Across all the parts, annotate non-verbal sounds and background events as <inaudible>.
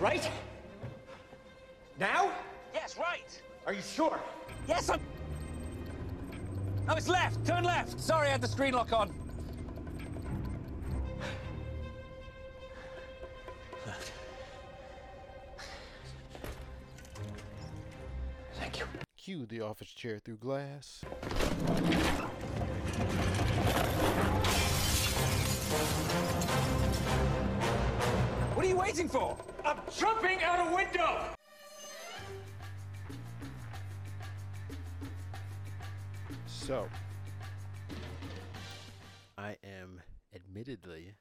Right? Now? Yes, right. Are you sure? Yes, I'm. No, it's left. Turn left. Sorry, I had the screen lock on. Left. Thank you. Cue the office chair through glass. What are you waiting for? I'm jumping out a window! So, I am admittedly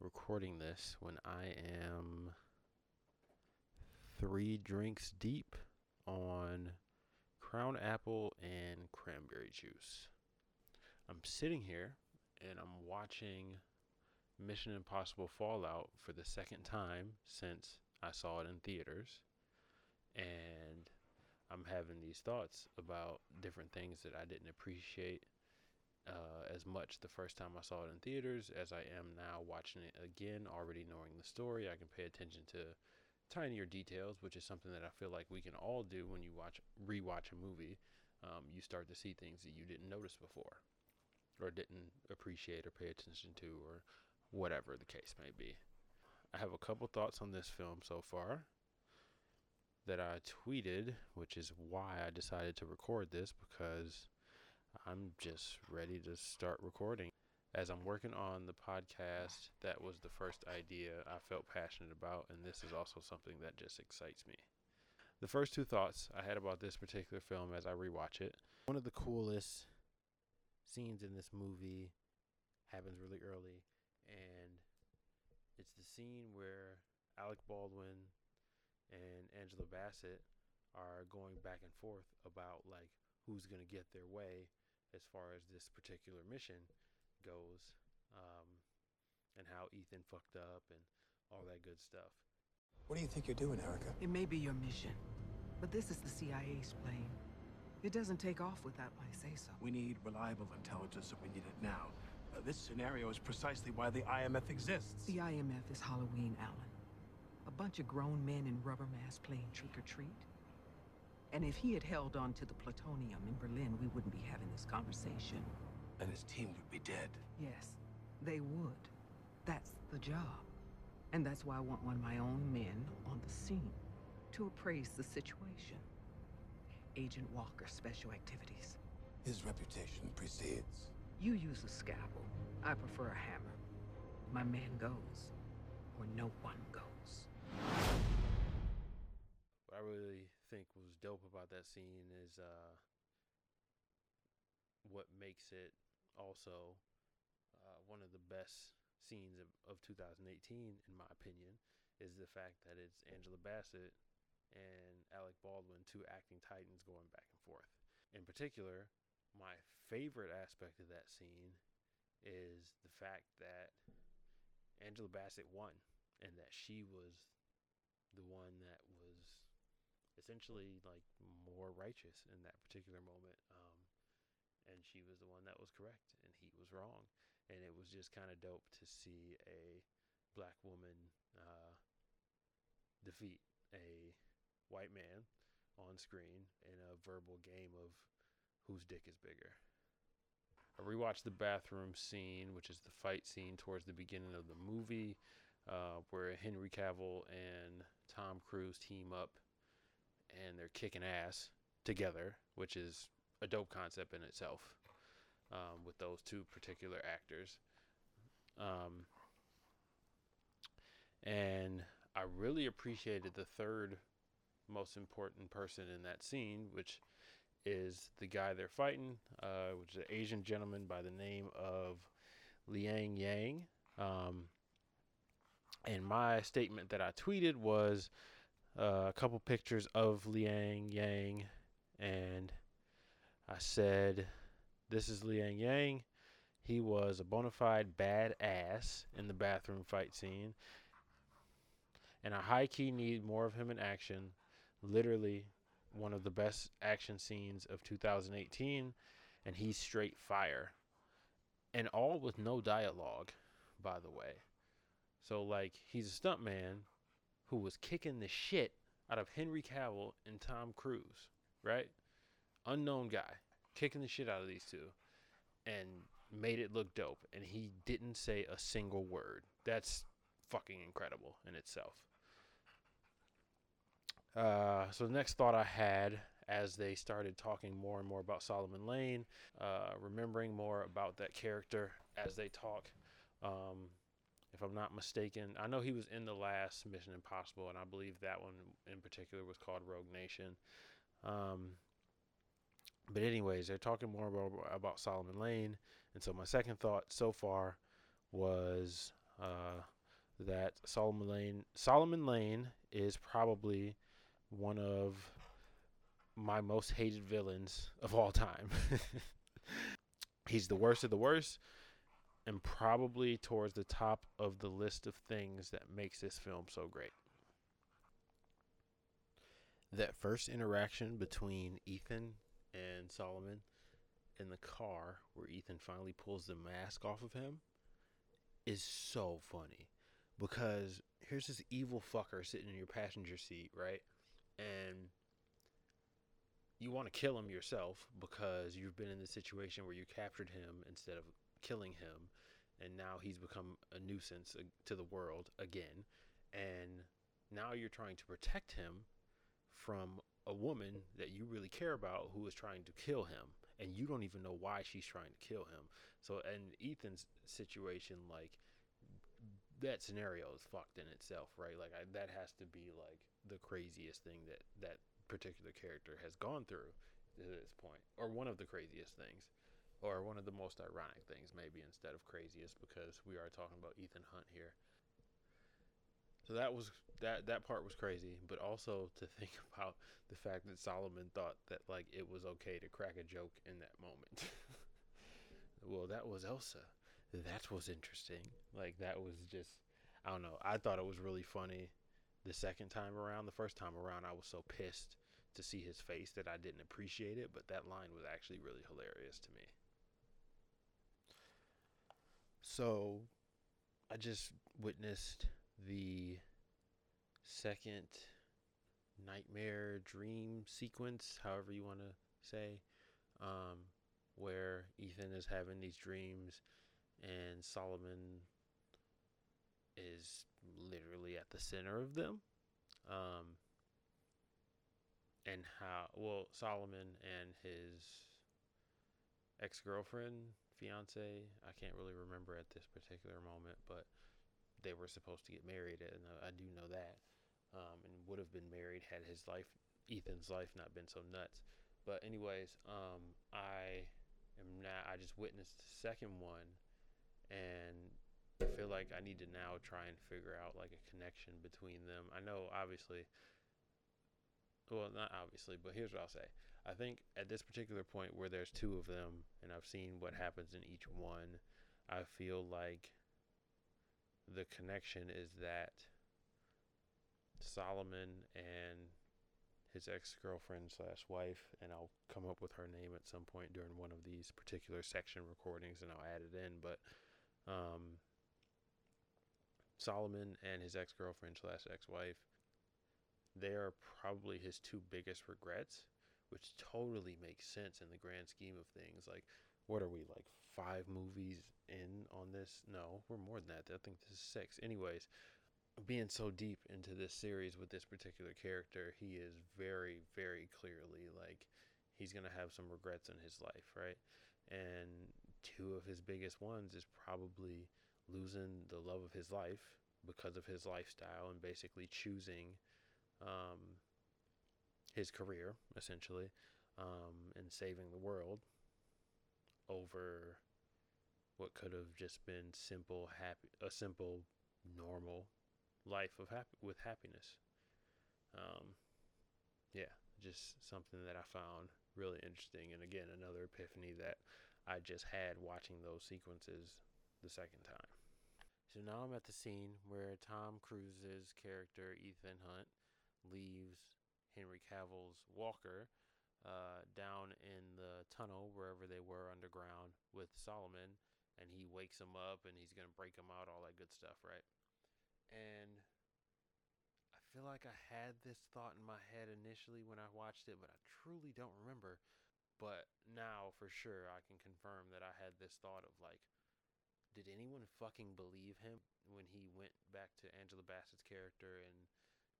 recording this when I am three drinks deep on Crown Apple and cranberry juice. I'm sitting here and I'm watching Mission Impossible Fallout for the second time since I saw it in theaters. And I'm having these thoughts about different things that I didn't appreciate uh, as much the first time I saw it in theaters as I am now watching it again, already knowing the story. I can pay attention to tinier details, which is something that I feel like we can all do when you watch rewatch a movie. Um, you start to see things that you didn't notice before, or didn't appreciate or pay attention to, or whatever the case may be. I have a couple thoughts on this film so far that I tweeted, which is why I decided to record this because I'm just ready to start recording. As I'm working on the podcast, that was the first idea I felt passionate about, and this is also something that just excites me. The first two thoughts I had about this particular film as I rewatch it one of the coolest scenes in this movie happens really early, and it's the scene where Alec Baldwin and Angela Bassett are going back and forth about like who's going to get their way as far as this particular mission goes um, and how Ethan fucked up and all that good stuff. What do you think you're doing, Erica? It may be your mission, but this is the CIA's plane. It doesn't take off without my say-so. We need reliable intelligence and we need it now. This scenario is precisely why the IMF exists. The IMF is Halloween, Alan. A bunch of grown men in rubber masks playing trick-or-treat. And if he had held on to the plutonium in Berlin, we wouldn't be having this conversation. And his team would be dead. Yes, they would. That's the job. And that's why I want one of my own men on the scene to appraise the situation. Agent Walker, Special Activities. His reputation precedes. You use a scalpel. I prefer a hammer. My man goes, or no one goes. What I really think was dope about that scene is uh, what makes it also uh, one of the best scenes of, of 2018, in my opinion, is the fact that it's Angela Bassett and Alec Baldwin, two acting titans, going back and forth. In particular, my favorite aspect of that scene is the fact that Angela Bassett won and that she was the one that was essentially like more righteous in that particular moment. Um, and she was the one that was correct and he was wrong. And it was just kind of dope to see a black woman uh, defeat a white man on screen in a verbal game of whose dick is bigger. I rewatched the bathroom scene, which is the fight scene towards the beginning of the movie, uh, where Henry Cavill and Tom Cruise team up and they're kicking ass together, which is a dope concept in itself um, with those two particular actors. Um, and I really appreciated the third most important person in that scene, which is the guy they're fighting, uh, which is an Asian gentleman by the name of Liang Yang. Um, and my statement that I tweeted was uh, a couple pictures of Liang Yang, and I said, This is Liang Yang. He was a bona fide badass in the bathroom fight scene. And I high key need more of him in action. Literally, one of the best action scenes of 2018. And he's straight fire. And all with no dialogue, by the way. So, like, he's a stuntman, who was kicking the shit out of Henry Cavill and Tom Cruise, right? Unknown guy kicking the shit out of these two and made it look dope. And he didn't say a single word. That's fucking incredible in itself. Uh, so the next thought I had as they started talking more and more about Solomon Lane, uh, remembering more about that character as they talk. Um, if I'm not mistaken, I know he was in the last Mission Impossible, and I believe that one in particular was called Rogue Nation. Um, but anyways, they're talking more about, about Solomon Lane, and so my second thought so far was uh, that Solomon Lane Solomon Lane is probably one of my most hated villains of all time. <laughs> He's the worst of the worst and probably towards the top of the list of things that makes this film so great. That first interaction between Ethan and Solomon in the car where Ethan finally pulls the mask off of him is so funny because here's this evil fucker sitting in your passenger seat, right? And you want to kill him yourself because you've been in the situation where you captured him instead of killing him and now he's become a nuisance to the world again. And now you're trying to protect him from a woman that you really care about who is trying to kill him and you don't even know why she's trying to kill him. So in ethan's situation like that scenario is fucked in itself right like I, that has to be like the craziest thing that that particular character has gone through to this point, or one of the craziest things, or one of the most ironic things, maybe instead of craziest, because we are talking about Ethan Hunt here. So that was that that part was crazy, but also to <laughs> think about the fact that Solomon thought that like it was okay to crack a joke in that moment. <laughs> well, that was Ilsa. That was interesting. Like that was just I don't know. I thought it was really funny the second time around. The first time around, I was so pissed to see his face that I didn't appreciate it, but that line was actually really hilarious to me. So I just witnessed the second nightmare dream sequence, however you want to say, um, where Ethan is having these dreams and Solomon is literally at the center of them. Um, and how, well, Solomon and his ex girlfriend, fiance, I can't really remember at this particular moment, but they were supposed to get married, and I do know that. Um, and would have been married had his life, Ethan's life, not been so nuts. But anyways, um, I am now. I just witnessed the second one, and I feel like I need to now try and figure out like a connection between them. I know obviously well, not obviously, but here's what I'll say. I think at this particular point where there's two of them and I've seen what happens in each one, I feel like the connection is that Solomon and his ex-girlfriend slash wife, and I'll come up with her name at some point during one of these particular section recordings, and I'll add it in. But um, Solomon and his ex girlfriend slash ex wife, they are probably his two biggest regrets, which totally makes sense in the grand scheme of things. Like, what are we, like five movies in on this? No, we're more than that. I think this is six. Anyways, being so deep into this series with this particular character, he is very, very clearly like he's going to have some regrets in his life, right? And two of his biggest ones is probably losing the love of his life because of his lifestyle and basically choosing um, his career essentially um, and saving the world over what could have just been simple happy a simple normal life of happy with happiness. Um, yeah just something that i found really interesting and again another epiphany that i just had watching those sequences the second time. So now I'm at the scene where Tom Cruise's character, Ethan Hunt, leaves Henry Cavill's Walker uh, down in the tunnel wherever they were underground with Solomon, and he wakes him up and he's going to break him out, all that good stuff, right? And feel like I had this thought in my head initially when I watched it, but I truly don't remember. But now for sure I can confirm that I had this thought of like, did anyone fucking believe him when he went back to Angela Bassett's character and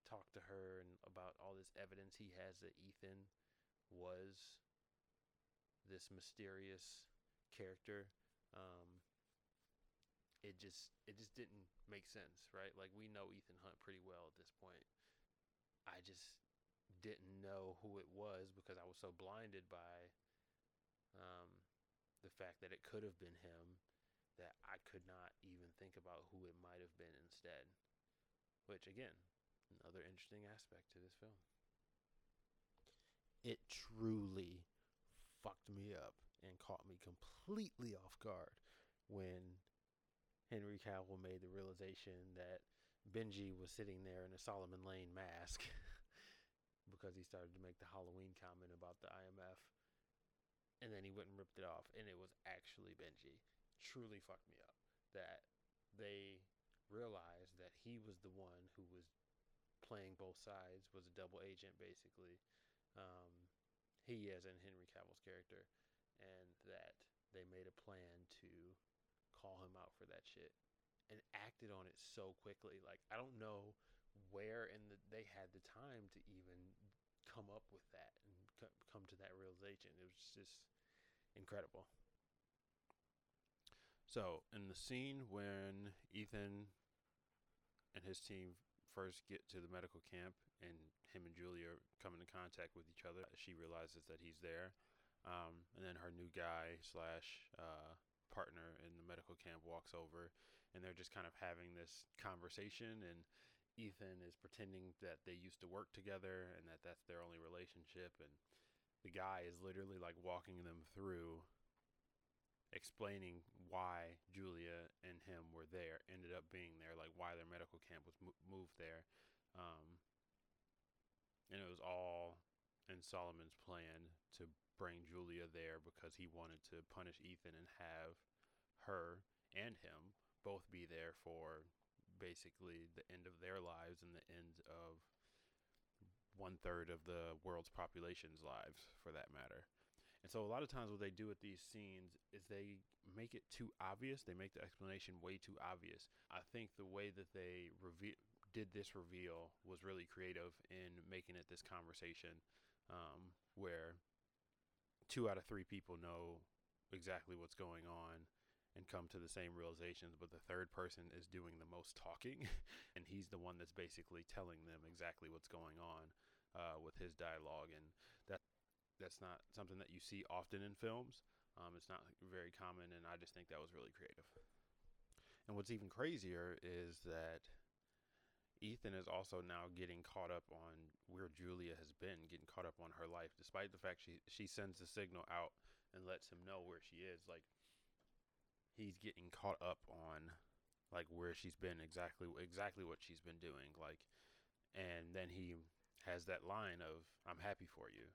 talked to her and about all this evidence he has that Ethan was this mysterious character? Um, it just it just didn't make sense, right? Like we know Ethan Hunt pretty well at this point. I just didn't know who it was because I was so blinded by um, the fact that it could have been him that I could not even think about who it might have been instead. Which, again, another interesting aspect to this film. It truly fucked me up and caught me completely off guard when Henry Cavill made the realization that Benji was sitting there in a Solomon Lane mask <laughs> because he started to make the Halloween comment about the IMF. And then he went and ripped it off, and it was actually Benji. Truly fucked me up that they realized that he was the one who was playing both sides, was a double agent basically. Um, he, as in Henry Cavill's character, and that they made a plan to call him out for that shit and acted on it so quickly. Like I don't know where in the they had the time to even come up with that and c- come to that realization. It was just incredible. So, in the scene when Ethan and his team first get to the medical camp and him and Julia come into contact with each other, she realizes that he's there. Um, and then her new guy slash uh, partner in the medical camp walks over and they're just kind of having this conversation and Ethan is pretending that they used to work together and that that's their only relationship and the guy is literally like walking them through explaining why Julia and him were there, ended up being there, like why their medical camp was mo- moved there. Um, and it was all in Solomon's plan to bring Julia there because he wanted to punish Ethan and have her and him both be there for basically the end of their lives and the end of one third of the world's population's lives for that matter. And so a lot of times what they do with these scenes is they make it too obvious. They make the explanation way too obvious. I think the way that they reve- did this reveal was really creative in making it this conversation um, where two out of three people know exactly what's going on and come to the same realizations, but the third person is doing the most talking, <laughs> and he's the one that's basically telling them exactly what's going on uh, with his dialogue, and that that's not something that you see often in films. Um, it's not very common, and I just think that was really creative. And what's even crazier is that Ethan is also now getting caught up on where Julia has been, getting caught up on her life, despite the fact she she sends the signal out and lets him know where she is. Like he's getting caught up on like where she's been exactly exactly what she's been doing. Like, and then he has that line of "I'm happy for you,"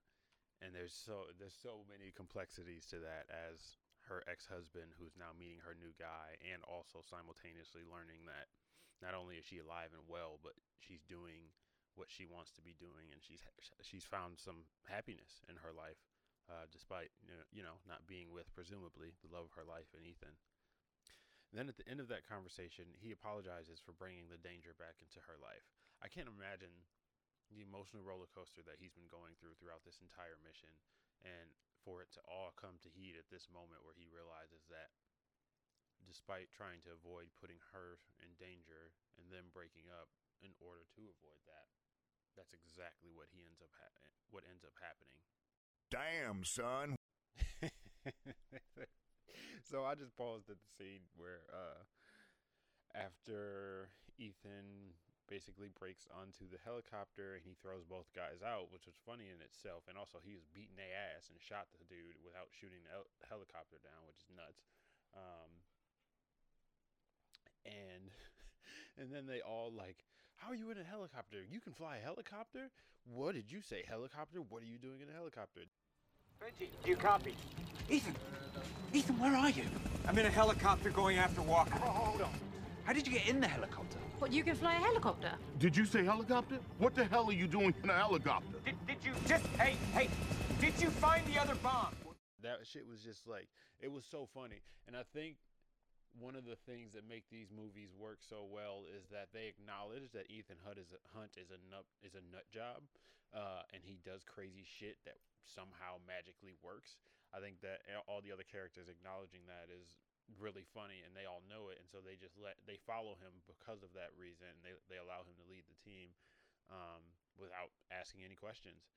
and there's so there's so many complexities to that as her ex-husband who's now meeting her new guy and also simultaneously learning that not only is she alive and well, but she's doing what she wants to be doing, and she's she's found some happiness in her life, uh, despite you know, not being with presumably the love of her life and Ethan. And then at the end of that conversation, he apologizes for bringing the danger back into her life. I can't imagine the emotional roller coaster that he's been going through throughout this entire mission, and for it to all come to heat at this moment where he realizes that despite trying to avoid putting her in danger and them breaking up in order to avoid that. That's exactly what he ends up ha- what ends up happening. Damn, son. <laughs> so i just paused at the scene where uh after ethan basically breaks onto the helicopter and he throws both guys out which was funny in itself and also he was beating their ass and shot the dude without shooting the hel- helicopter down which is nuts. Um and <laughs> and then they all like how are you in a helicopter you can fly a helicopter what did you say helicopter what are you doing in a helicopter Benji, do you copy? Ethan! Ethan, where are you? I'm in a helicopter going after Walker. Oh, hold on. How did you get in the helicopter? What, you can fly a helicopter? Did you say helicopter? What the hell are you doing in a helicopter? Did, did you just, hey, hey, did you find the other bomb? That shit was just like it was so funny, and I think one of the things that make these movies work so well is that they acknowledge that Ethan Hunt is a, Hunt is a nut is a nut job, uh, and he does crazy shit that somehow magically works. I think that all the other characters acknowledging that is really funny, and they all know it, and so they just let they follow him because of that reason. They they allow him to lead the team um, without asking any questions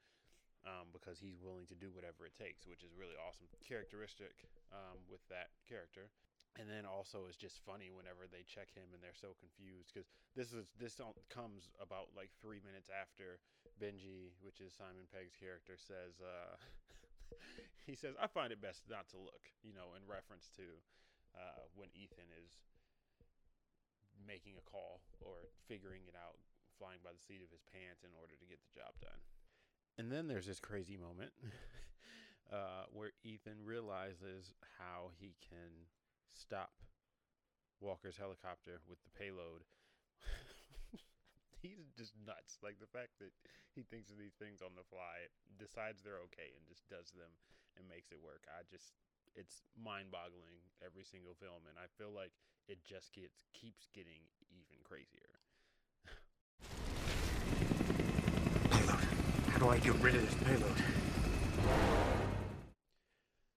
um, because he's willing to do whatever it takes, which is really awesome characteristic um, with that character. And then also it's just funny whenever they check him and they're so confused because this is this comes about like three minutes after Benji, which is Simon Pegg's character, says uh, <laughs> he says I find it best not to look, you know, in reference to uh, when Ethan is making a call or figuring it out, flying by the seat of his pants in order to get the job done. And then there's this crazy moment <laughs> uh, where Ethan realizes how he can stop Walker's helicopter with the payload. <laughs> He's just nuts. Like the fact that he thinks of these things on the fly, decides they're okay, and just does them and makes it work. I just, it's mind boggling every single film. And I feel like it just gets, keeps getting even crazier. Payload. How do I get rid of this payload?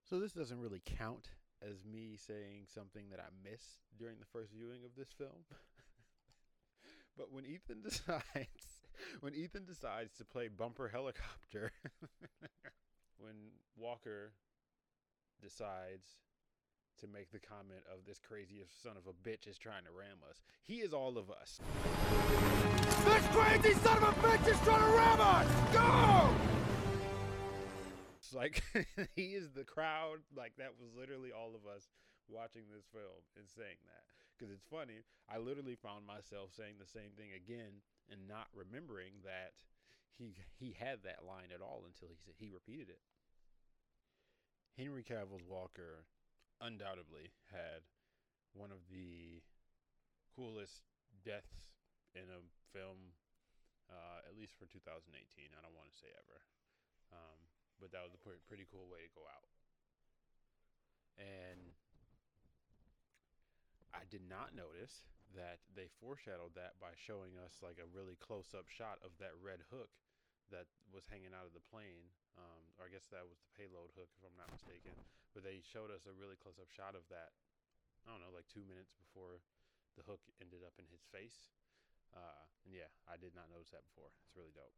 So this doesn't really count as me saying something that I missed during the first viewing of this film. <laughs> but when Ethan <laughs> decides when Ethan decides to play bumper helicopter <laughs> when Walker decides to make the comment of this craziest son of a bitch is trying to ram us. He is all of us. This crazy son of a bitch is trying to ram us! Go! Like <laughs> he is the crowd. Like that was literally all of us watching this film and saying that. Because it's funny, I literally found myself saying the same thing again and not remembering that he he had that line at all until he he repeated it. Henry Cavill's Walker undoubtedly had one of the coolest deaths in a film, uh, at least for 2018. I don't want to say ever, um, but that was a pretty, cool way to go out. And I did not notice that they foreshadowed that by showing us like a really close up shot of that red hook that was hanging out of the plane. Um, or I guess that was the payload hook, if I'm not mistaken. But they showed us a really close up shot of that. I don't know, like two minutes before the hook ended up in his face. Uh, and yeah, I did not notice that before. It's really dope.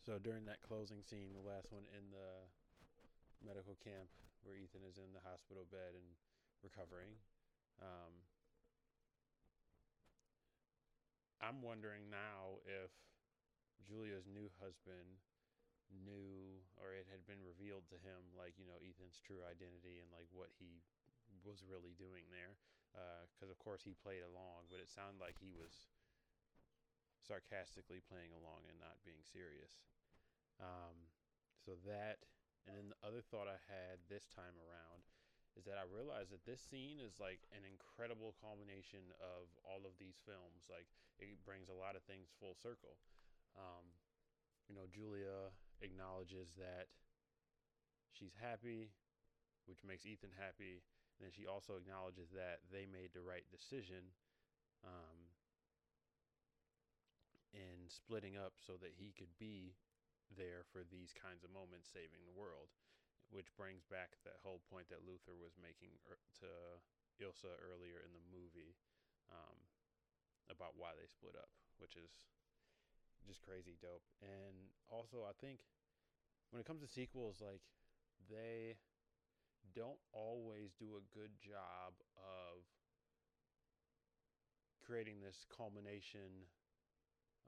So during that closing scene, the last one in the medical camp where Ethan is in the hospital bed and recovering, um, I'm wondering now if Julia's new husband knew or it had been revealed to him like you know Ethan's true identity and like what he was really doing there because uh, of course he played along but it sounded like he was sarcastically playing along and not being serious. Um, so that and then the other thought I had this time around is that I realized that this scene is like an incredible culmination of all of these films. Like it brings a lot of things full circle. Um, you know, Julia acknowledges that she's happy, which makes Ethan happy. And then she also acknowledges that they made the right decision um, in splitting up so that he could be there for these kinds of moments, saving the world. Which brings back that whole point that Luther was making er, to Ilsa earlier in the movie um, about why they split up, which is just crazy dope. And also, I think when it comes to sequels, like they don't always do a good job of creating this culmination,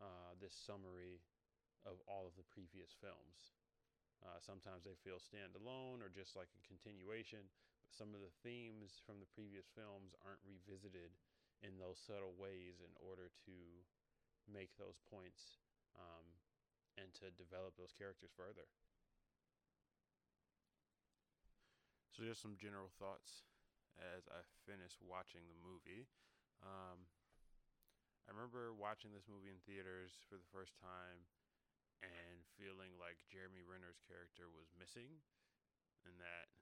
uh, this summary of all of the previous films. Uh, sometimes they feel standalone or just like a continuation, but some of the themes from the previous films aren't revisited in those subtle ways in order to make those points um, and to develop those characters further. So, just some general thoughts as I finish watching the movie. Um, remember watching this movie in theaters for the first time and feeling like Jeremy Renner's character was missing and that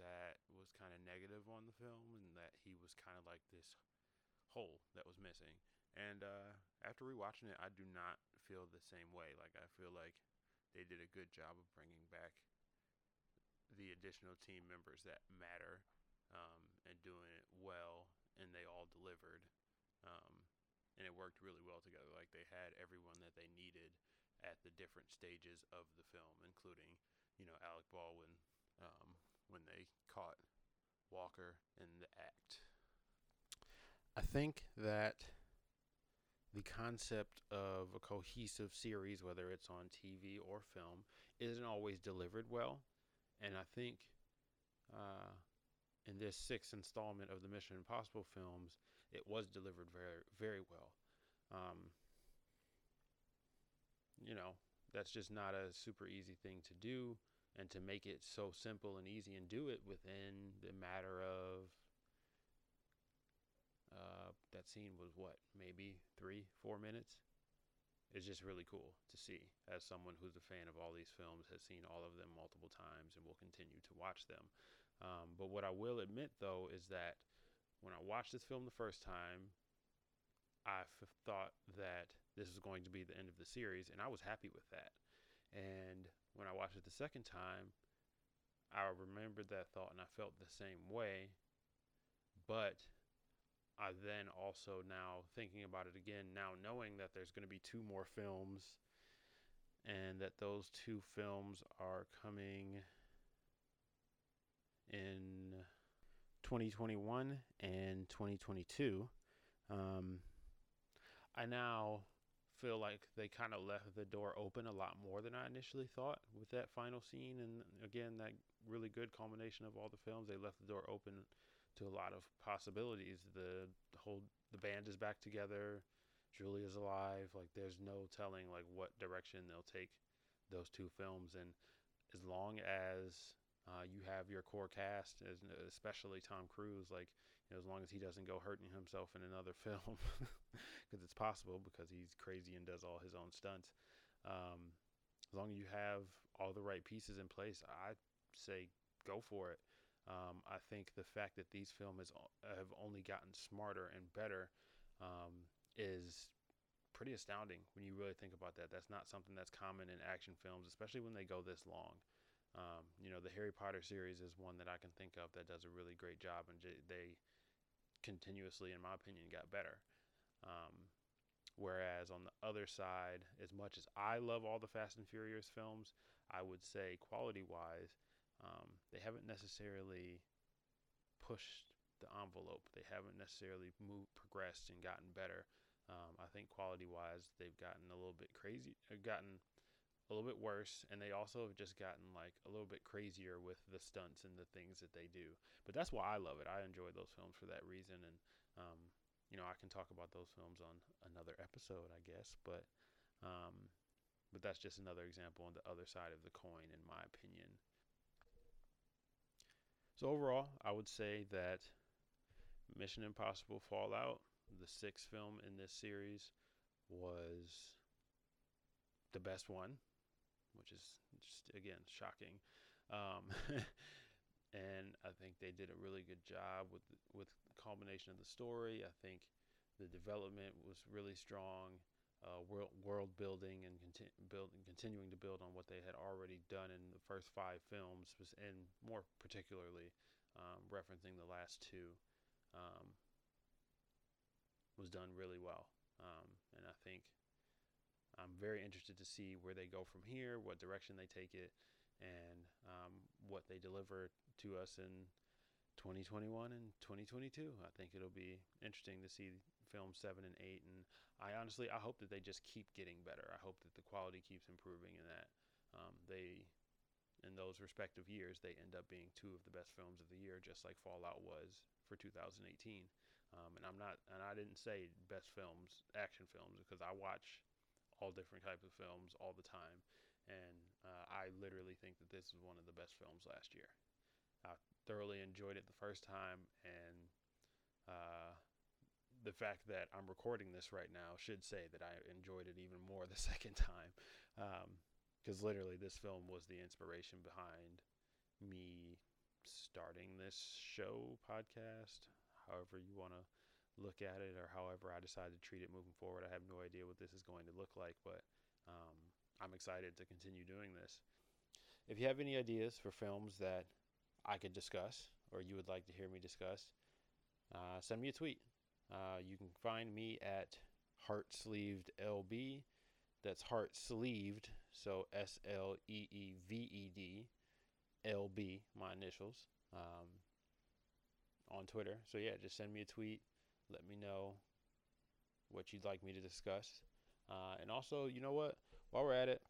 that was kind of negative on the film and that he was kind of like this hole that was missing. And uh, after rewatching it, I do not feel the same way. Like I feel like they did a good job of bringing back the additional team members that matter um, and doing it well, and they all delivered. Um, and it worked really well together. Like they had everyone that they needed at the different stages of the film, including, you know, Alec Baldwin um, when they caught Walker in the act. I think that the concept of a cohesive series, whether it's on TV or film, isn't always delivered well. And I think uh, in this sixth installment of the Mission Impossible films, it was delivered very, very well. Um, you know, that's just not a super easy thing to do. And to make it so simple and easy and do it within the matter of uh, that scene was what, maybe three, four minutes? It's just really cool to see as someone who's a fan of all these films, has seen all of them multiple times, and will continue to watch them. Um, but what I will admit, though, is that when I watched this film the first time, I f- thought that this was going to be the end of the series, and I was happy with that. And when I watched it the second time, I remembered that thought and I felt the same way. But I then also now thinking about it again, now knowing that there's going to be two more films and that those two films are coming in 2021 and 2022. Um, I now feel like they kind of left the door open a lot more than I initially thought with that final scene. And again, that really good culmination of all the films, they left the door open to a lot of possibilities. The, whole the band is back together. Julia's alive. Like there's no telling like what direction they'll take those two films. And as long as uh, you have your core cast, especially Tom Cruise, like you know, as long as he doesn't go hurting himself in another <laughs> film, because it's possible because he's crazy and does all his own stunts. Um, as long as you have all the right pieces in place, I say go for it. Um, I think the fact that these films have only gotten smarter and better um, is pretty astounding when you really think about that. That's not something that's common in action films, especially when they go this long. Um, you know, the Harry Potter series is one that I can think of that does a really great job, and j- they continuously, in my opinion, got better. Um, whereas on the other side, as much as I love all the Fast and Furious films, I would say quality wise, um, they haven't necessarily pushed the envelope. They haven't necessarily moved, progressed, and gotten better. Um, I think quality wise, they've gotten a little bit crazy, uh, gotten a little bit worse, and they also have just gotten like a little bit crazier with the stunts and the things that they do. But that's why I love it. I enjoy those films for that reason, and um, you know I can talk about those films on another episode, I guess. But um, but that's just another example on the other side of the coin, in my opinion. So overall, I would say that Mission Impossible Fallout, the sixth film in this series, was the best one which is just again shocking. Um, <laughs> and I think they did a really good job with with the culmination of the story. I think the development was really strong. Uh, world world building and conti- building, continuing to build on what they had already done in the first five films, and more particularly um, referencing the last two, um, was done really well. Um, and I think I'm very interested to see where they go from here, what direction they take it, and um, what they deliver to us in 2021 and 2022. I think it'll be interesting to see film seven and eight, and I honestly I hope that they just keep getting better. I hope that the quality keeps improving, and that um, they, in those respective years, they end up being two of the best films of the year, just like Fallout was for 2018. Um, and I'm not, and I didn't say best films, action films, because I watch all different types of films all the time. And uh, I literally think that this is one of the best films last year. I thoroughly enjoyed it the first time, and uh, the fact that I'm recording this right now should say that I enjoyed it even more <laughs> the second time. Because literally, this film was the inspiration behind me starting this show, podcast, however you want to look at it, or however I decide to treat it moving forward. I have no idea what this is going to look like, but um, I'm excited to continue doing this. If you have any ideas for films that I could discuss or you would like to hear me discuss, uh, send me a tweet. Uh, you can find me at Heart Sleeved LB. That's Heart Sleeved, so S L E E V E D L B, my initials, um, on Twitter. So yeah, just send me a tweet. Let me know what you'd like me to discuss. Uh, and also, you know what? While we're at it,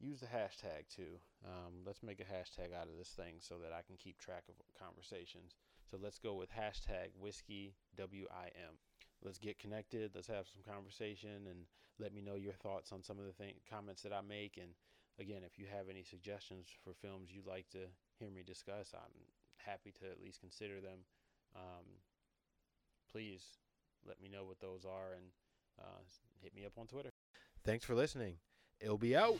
use the hashtag too. Um, let's make a hashtag out of this thing so that I can keep track of conversations. So let's go with hashtag whiskey WIM. Let's get connected. Let's have some conversation and let me know your thoughts on some of the th- comments that I make. And again, if you have any suggestions for films you'd like to hear me discuss, I'm happy to at least consider them. Um, please let me know what those are and uh, hit me up on Twitter. Thanks for listening. It'll be out.